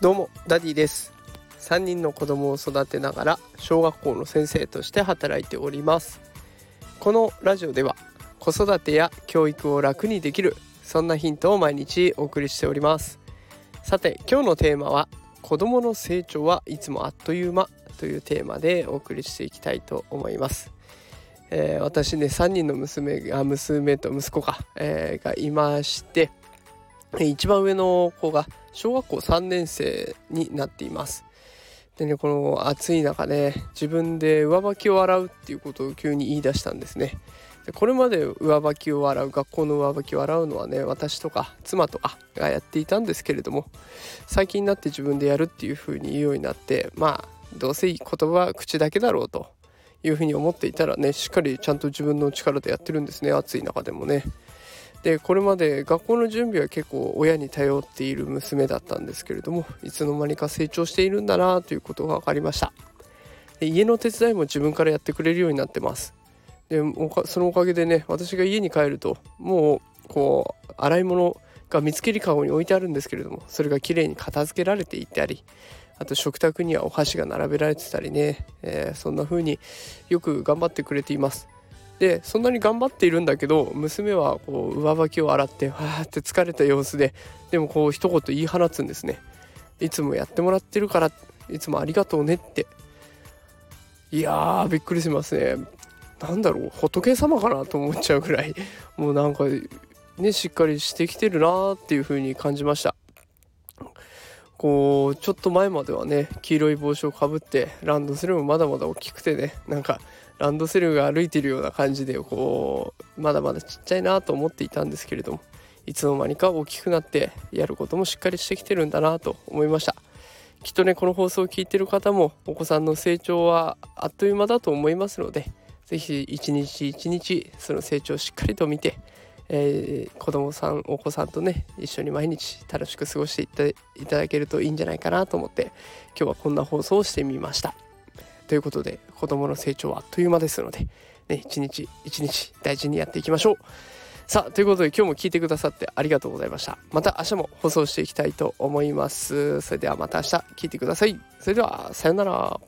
どうもダディです。3人の子供を育てながら小学校の先生として働いております。このラジオでは子育てや教育を楽にできるそんなヒントを毎日お送りしております。さて今日のテーマは子供の成長はいつもあっという間というテーマでお送りしていきたいと思います、えー、私ね3人の娘が娘と息子か、えー、がいまして一番上の子が小学校3年生になっています。でねこの暑い中ね自分で上履きを洗うっていうことを急に言い出したんですね。でこれまで上履きを洗う学校の上履きを洗うのはね私とか妻とかがやっていたんですけれども最近になって自分でやるっていう風に言うようになってまあどうせ言葉は口だけだろうというふうに思っていたらねしっかりちゃんと自分の力でやってるんですね。暑い中でもね。でこれまで学校の準備は結構親に頼っている娘だったんですけれどもいつの間にか成長しているんだなということが分かりました。で家の手伝いも自分からやってくれるようになってます。でそのおかげでね私が家に帰るともうこう洗い物が見つけりかごに置いてあるんですけれどもそれがきれいに片付けられていたりあと食卓にはお箸が並べられてたりね、えー、そんな風によく頑張ってくれています。でそんなに頑張っているんだけど娘はこう上履きを洗ってわーって疲れた様子ででもこう一言言い放つんですね。いつもやってもらってるからいつもありがとうねって。いやーびっくりしますね。なんだろう仏様かなと思っちゃうぐらい。もうなんかねしっかりしてきてるなーっていう風に感じました。こうちょっと前まではね黄色い帽子をかぶってランドセルもまだまだ大きくてねなんかランドセルが歩いてるような感じでこうまだまだちっちゃいなと思っていたんですけれどもいつの間にか大きくなってやることもしっかりしてきてるんだなと思いました。きっとねこの放送を聞いてる方もお子さんの成長はあっという間だと思いますので是非一日一日その成長をしっかりと見てえー、子供さんお子さんとね一緒に毎日楽しく過ごしていただけるといいんじゃないかなと思って今日はこんな放送をしてみました。ということで子供の成長はあっという間ですので、ね、一日一日大事にやっていきましょう。さあということで今日も聞いてくださってありがとうございました。また明日も放送していきたいと思います。それではまた明日聞いてください。それではさようなら。